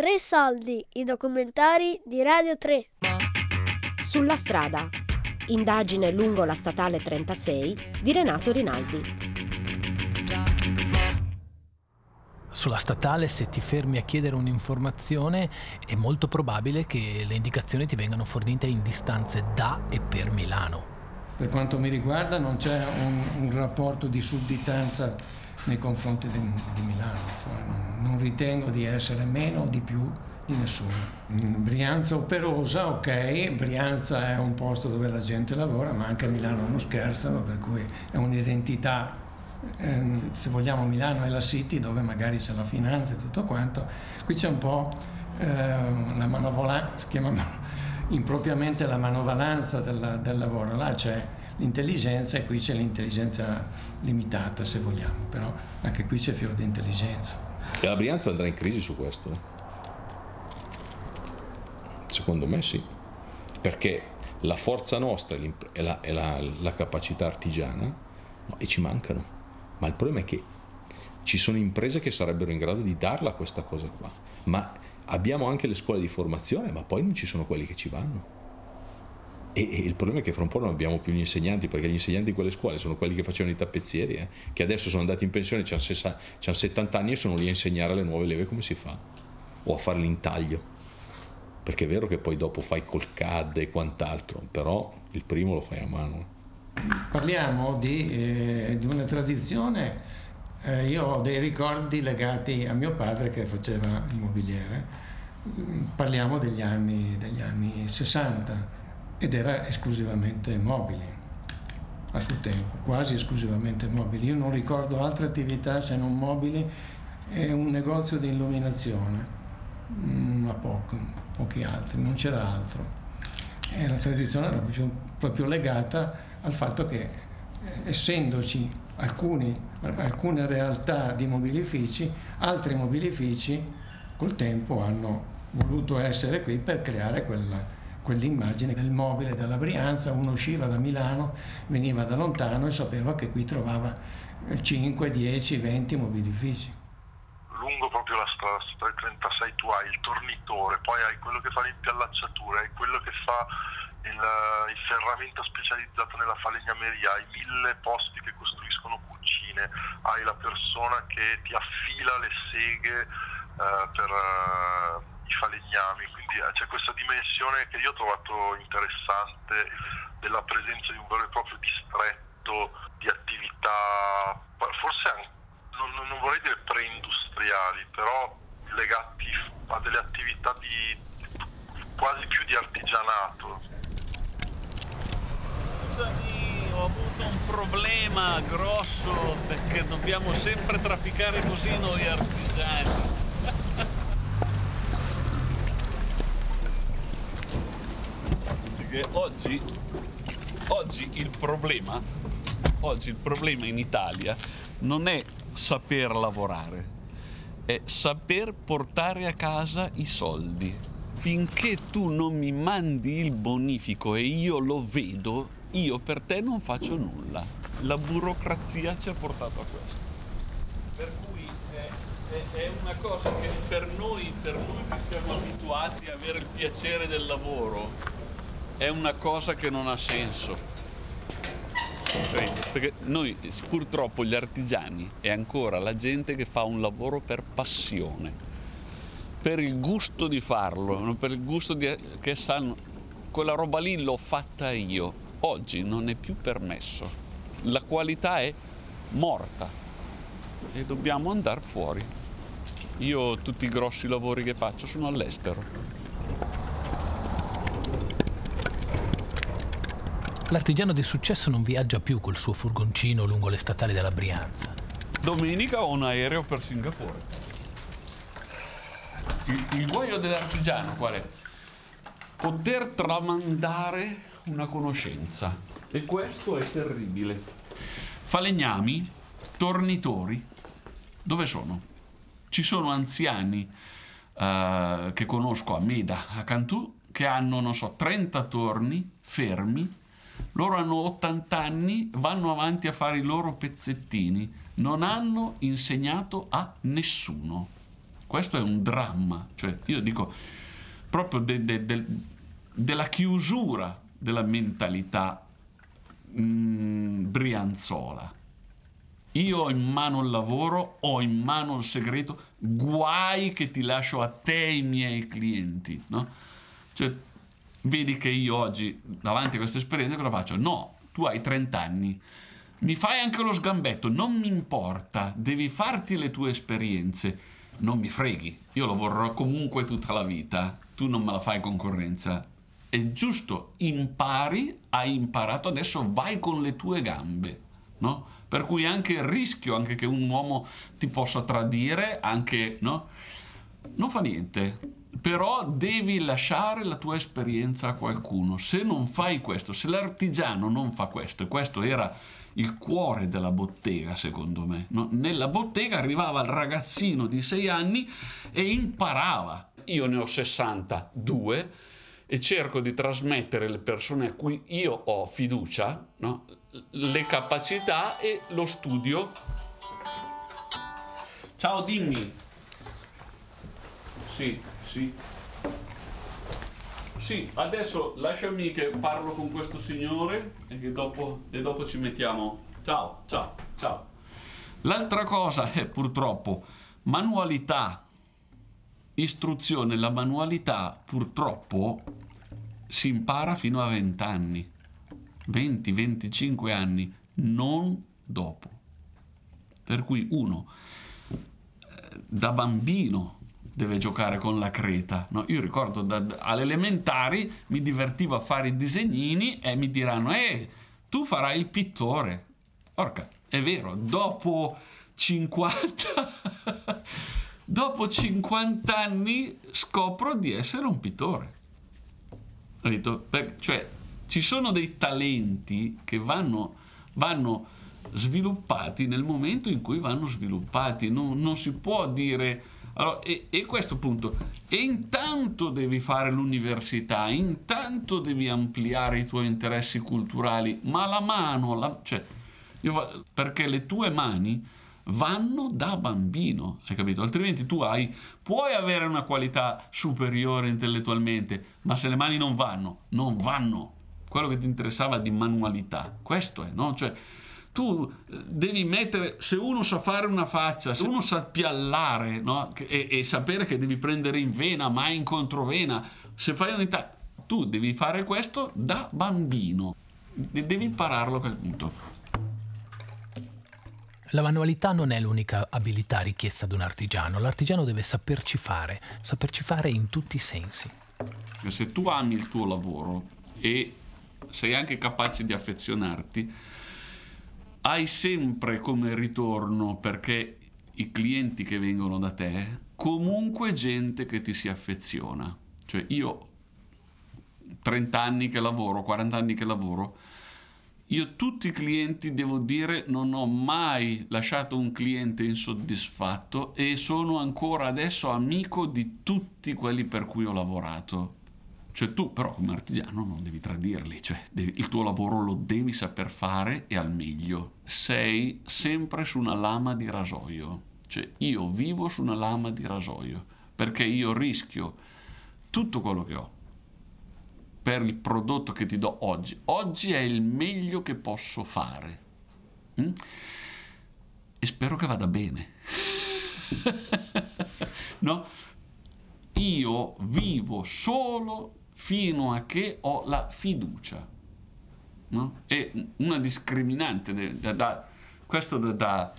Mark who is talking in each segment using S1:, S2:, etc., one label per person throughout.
S1: Tre soldi, i documentari di Radio 3.
S2: Sulla strada. Indagine lungo la statale 36 di Renato Rinaldi.
S3: Sulla statale se ti fermi a chiedere un'informazione è molto probabile che le indicazioni ti vengano fornite in distanze da e per Milano.
S4: Per quanto mi riguarda non c'è un, un rapporto di sudditanza nei confronti di, di Milano, cioè, non, ritengo di essere meno o di più di nessuno. Mm, Brianza operosa, ok, Brianza è un posto dove la gente lavora, ma anche a Milano non scherzano, per cui è un'identità, eh, se vogliamo Milano è la city dove magari c'è la finanza e tutto quanto, qui c'è un po' eh, la manovolanza, si chiama impropriamente la manovalanza del, del lavoro, là c'è l'intelligenza e qui c'è l'intelligenza limitata se vogliamo, però anche qui c'è fior di intelligenza.
S5: E la Brianza andrà in crisi su questo? Secondo me sì, perché la forza nostra e la, e la, la capacità artigiana no, e ci mancano, ma il problema è che ci sono imprese che sarebbero in grado di darla questa cosa qua, ma abbiamo anche le scuole di formazione, ma poi non ci sono quelli che ci vanno. E, il problema è che fra un po' non abbiamo più gli insegnanti, perché gli insegnanti di quelle scuole sono quelli che facevano i tappezzieri, eh, che adesso sono andati in pensione, hanno 70 anni e sono lì a insegnare alle nuove leve come si fa, o a fare l'intaglio. Perché è vero che poi dopo fai col CAD e quant'altro, però il primo lo fai a mano.
S4: Parliamo di, eh, di una tradizione eh, io ho dei ricordi legati a mio padre che faceva immobiliere, parliamo degli anni, degli anni 60 ed era esclusivamente mobili a suo tempo, quasi esclusivamente mobili. Io non ricordo altre attività se non mobili e un negozio di illuminazione, mm, ma poco, pochi altri, non c'era altro. E la tradizione era proprio, proprio legata al fatto che eh, essendoci alcuni, alcune realtà di mobilifici, altri mobilifici col tempo hanno voluto essere qui per creare quella, quell'immagine del mobile della Brianza, uno usciva da Milano, veniva da lontano e sapeva che qui trovava 5, 10, 20 mobilifici.
S6: Lungo proprio la strada, strada 36 tu hai il tornitore, poi hai quello che fa l'impiallacciatura, hai quello che fa il, il ferramento specializzato nella falegnameria, hai mille posti che costruiscono cucine, hai la persona che ti affila le seghe uh, per uh, i falegnami, quindi uh, c'è questa dimensione che io ho trovato interessante della presenza di un vero e proprio distretto di attività, forse anche, non, non vorrei dire preindustriali, però legati a delle attività di quasi più di artigianato,
S7: scusami, ho avuto un problema grosso perché dobbiamo sempre trafficare così noi artigiani. perché oggi, oggi il problema, oggi il problema in Italia non è saper lavorare, è saper portare a casa i soldi. Finché tu non mi mandi il bonifico e io lo vedo, io per te non faccio nulla. La burocrazia ci ha portato a questo. Per cui è, è, è una cosa che per noi, per noi che siamo abituati a avere il piacere del lavoro, è una cosa che non ha senso. Perché noi purtroppo gli artigiani è ancora la gente che fa un lavoro per passione, per il gusto di farlo, per il gusto di, che sanno, quella roba lì l'ho fatta io, oggi non è più permesso. La qualità è morta e dobbiamo andare fuori. Io tutti i grossi lavori che faccio sono all'estero.
S3: L'artigiano di successo non viaggia più col suo furgoncino lungo le statali della Brianza.
S7: Domenica ho un aereo per Singapore. Il, il guaio dell'artigiano qual è? Poter tramandare una conoscenza e questo è terribile. Falegnami, tornitori, dove sono? Ci sono anziani uh, che conosco a Meda, a Cantù, che hanno, non so, 30 torni fermi, loro hanno 80 anni, vanno avanti a fare i loro pezzettini, non hanno insegnato a nessuno. Questo è un dramma, cioè io dico proprio de, de, de, della chiusura della mentalità mm, brianzola. Io ho in mano il lavoro, ho in mano il segreto, guai che ti lascio a te i miei clienti, no? Cioè, vedi che io oggi, davanti a questa esperienza, cosa faccio? No, tu hai 30 anni, mi fai anche lo sgambetto, non mi importa, devi farti le tue esperienze, non mi freghi, io lavorerò comunque tutta la vita, tu non me la fai concorrenza. È giusto, impari, hai imparato, adesso vai con le tue gambe, no? Per cui anche il rischio, anche che un uomo ti possa tradire, anche, no? Non fa niente, però devi lasciare la tua esperienza a qualcuno. Se non fai questo, se l'artigiano non fa questo, e questo era il cuore della bottega, secondo me. No? Nella bottega arrivava il ragazzino di sei anni e imparava. Io ne ho 62 e cerco di trasmettere alle persone a cui io ho fiducia no? le capacità e lo studio. Ciao, dimmi. Sì, sì. Sì, adesso lasciami che parlo con questo signore e, che dopo, e dopo ci mettiamo. Ciao, ciao, ciao. L'altra cosa è purtroppo manualità, istruzione. La manualità purtroppo si impara fino a 20 anni, 20-25 anni, non dopo. Per cui uno eh, da bambino deve giocare con la creta. No? Io ricordo da, da, mi divertivo a fare i disegnini e mi diranno, eh, tu farai il pittore. Orca, è vero, dopo 50... dopo 50 anni scopro di essere un pittore. Capito? Cioè, ci sono dei talenti che vanno, vanno sviluppati nel momento in cui vanno sviluppati. Non, non si può dire allora, e, e, questo punto, e intanto devi fare l'università, intanto devi ampliare i tuoi interessi culturali, ma la mano, la, cioè, io, perché le tue mani vanno da bambino, hai capito? Altrimenti tu hai, puoi avere una qualità superiore intellettualmente, ma se le mani non vanno, non vanno. Quello che ti interessava di manualità, questo è, no? Cioè, tu eh, devi mettere, se uno sa fare una faccia, se uno sa piallare no? e, e, sapere che devi prendere in vena, mai in controvena, se fai un'età, tu devi fare questo da bambino, devi impararlo a quel punto.
S3: La manualità non è l'unica abilità richiesta ad un artigiano, l'artigiano deve saperci fare, saperci fare in tutti i sensi.
S7: Se tu ami il tuo lavoro e sei anche capace di affezionarti, hai sempre come ritorno, perché i clienti che vengono da te, comunque gente che ti si affeziona. Cioè io 30 anni che lavoro, 40 anni che lavoro, io tutti i clienti devo dire non ho mai lasciato un cliente insoddisfatto e sono ancora adesso amico di tutti quelli per cui ho lavorato. Cioè tu però come artigiano non devi tradirli, cioè devi, il tuo lavoro lo devi saper fare e al meglio. Sei sempre su una lama di rasoio, cioè io vivo su una lama di rasoio perché io rischio tutto quello che ho per il prodotto che ti do oggi. Oggi è il meglio che posso fare. Mm? E spero che vada bene. no? Io vivo solo fino a che ho la fiducia. No? E una discriminante, de, da, da, questo da,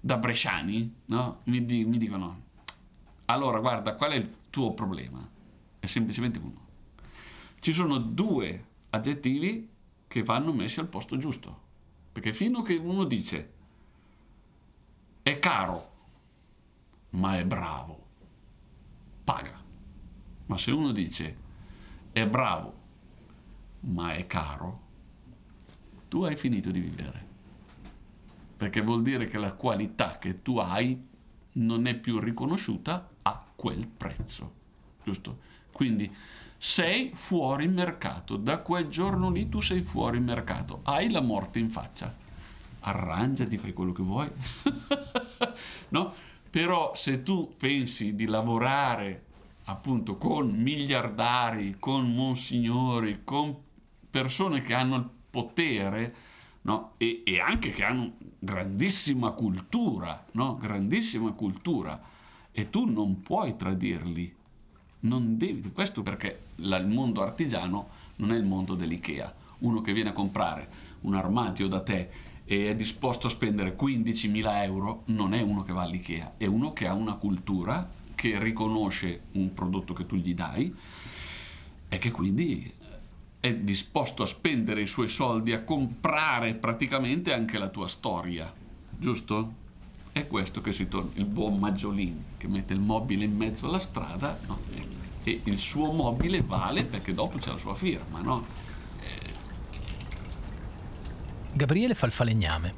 S7: da bresciani, no? mi, di, mi dicono, allora guarda, qual è il tuo problema? È semplicemente uno. Ci sono due aggettivi che vanno messi al posto giusto. Perché fino a che uno dice è caro, ma è bravo, paga. Ma se uno dice è bravo, ma è caro, tu hai finito di vivere. Perché vuol dire che la qualità che tu hai non è più riconosciuta a quel prezzo. Giusto? Quindi sei fuori mercato. Da quel giorno lì tu sei fuori mercato. Hai la morte in faccia. Arrangiati, fai quello che vuoi. no? Però se tu pensi di lavorare appunto con miliardari, con monsignori, con persone che hanno il potere, no? e, e, anche che hanno grandissima cultura, no? grandissima cultura, e tu non puoi tradirli, non devi, questo perché la, il mondo artigiano non è il mondo dell'IKEA, uno che viene a comprare un armadio da te e è disposto a spendere 15.000 euro non è uno che va all'IKEA, è uno che ha una cultura, che riconosce un prodotto che tu gli dai e che quindi è disposto a spendere i suoi soldi a comprare praticamente anche la tua storia, giusto? È questo che si torna, il buon Maggiolin che mette il mobile in mezzo alla strada no? e il suo mobile vale perché dopo c'è la sua firma, no?
S3: Gabriele fa il falegname,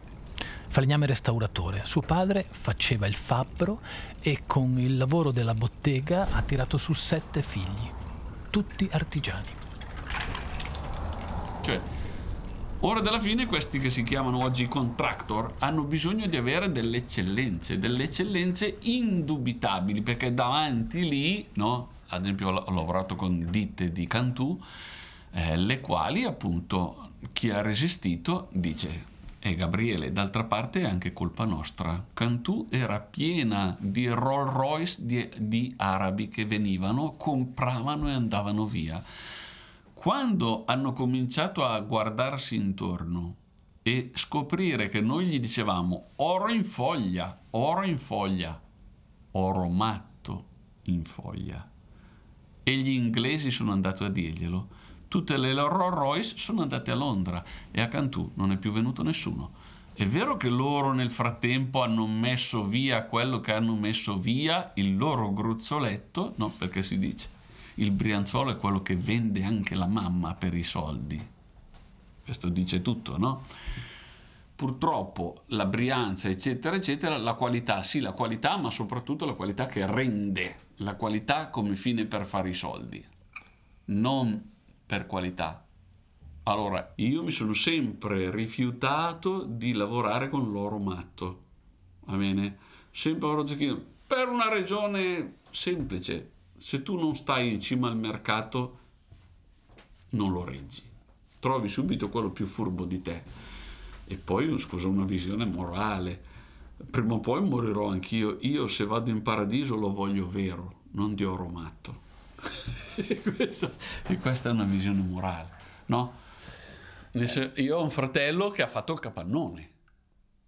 S3: falegname restauratore. Suo padre faceva il fabbro e con il lavoro della bottega ha tirato su sette figli, tutti artigiani.
S7: Cioè, ora della fine questi che si chiamano oggi contractor hanno bisogno di avere delle eccellenze, delle eccellenze indubitabili, perché davanti lì, no? Ad esempio ho lavorato con ditte di Cantù, eh, le quali appunto chi ha resistito dice e Gabriele, d'altra parte è anche colpa nostra. Cantù era piena di Rolls Royce di, di arabi che venivano, compravano e andavano via. Quando hanno cominciato a guardarsi intorno e scoprire che noi gli dicevamo oro in foglia, oro in foglia, oro matto in foglia, e gli inglesi sono andati a dirglielo, tutte le Rolls Royce sono andate a Londra e a Cantù non è più venuto nessuno. È vero che loro nel frattempo hanno messo via quello che hanno messo via, il loro gruzzoletto, no, perché si dice il brianzolo è quello che vende anche la mamma per i soldi. Questo dice tutto, no? Purtroppo la Brianza, eccetera, eccetera, la qualità, sì, la qualità, ma soprattutto la qualità che rende, la qualità come fine per fare i soldi, non per qualità. Allora, io mi sono sempre rifiutato di lavorare con l'oro matto, va bene? Sempre oro zecchino, per una ragione semplice, se tu non stai in cima al mercato non lo reggi, trovi subito quello più furbo di te. E poi, scusa, una visione morale. Prima o poi morirò anch'io. Io se vado in paradiso lo voglio vero, non di oro matto. e, questa, è una visione morale, no? Io ho un fratello che ha fatto il capannone,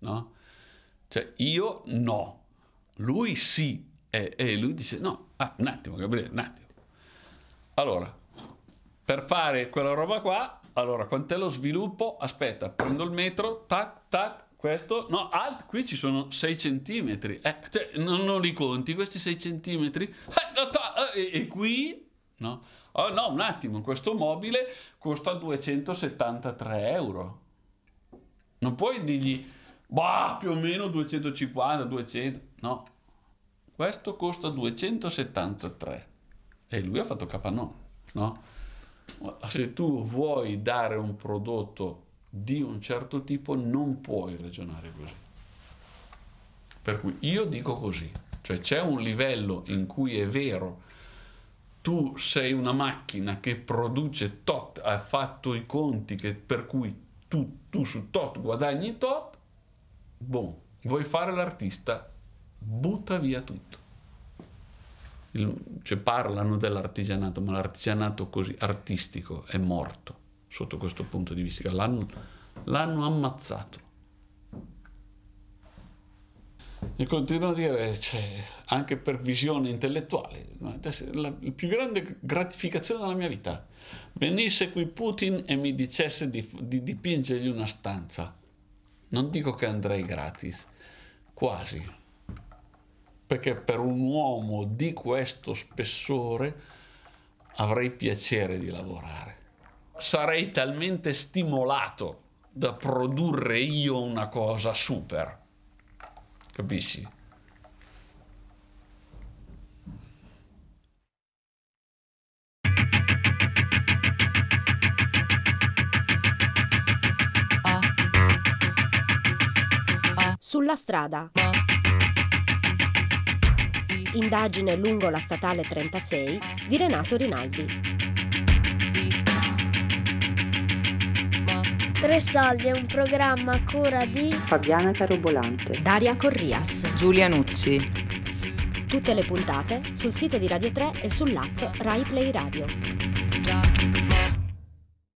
S7: no? Cioè, io no, lui sì. E, e lui dice, no, ah, un attimo, Gabriele, un attimo. Allora, per fare quella roba qua, allora, quant'è lo sviluppo? Aspetta, prendo il metro, tac, tac, questo, no, alt, qui ci sono 6 centimetri, eh, cioè, non, non, li conti questi 6 centimetri? Eh, e, e, qui, no? Oh, no, un attimo, questo mobile costa 273 euro. Non puoi dirgli, bah, più o meno 250, 200, no. Questo costa 273 e lui ha fatto capannone, no? Se tu vuoi dare un prodotto di un certo tipo non puoi ragionare così. Per cui io dico così, cioè c'è un livello in cui è vero, tu sei una macchina che produce tot, ha fatto i conti che, per cui tu, tu su tot guadagni tot, boh, vuoi fare l'artista, butta via tutto. Il, cioè parlano dell'artigianato, ma l'artigianato così artistico è morto sotto questo punto di vista. L'hanno, l'hanno ammazzato. E continuo a dire, cioè, anche per visione intellettuale, la, la più grande gratificazione della mia vita. Venisse qui Putin e mi dicesse di, di dipingergli una stanza. Non dico che andrei gratis, quasi. Perché per un uomo di questo spessore avrei piacere di lavorare sarei talmente stimolato da produrre io una cosa super. Capisci?
S2: Sulla strada. Indagine lungo la statale 36 di Renato Rinaldi.
S1: Tre soldi è un programma a cura di
S8: Fabiana Carobolante,
S2: Daria Corrias.
S8: Giulia Nucci.
S2: Tutte le puntate sul sito di Radio 3 e sull'app Rai Play Radio.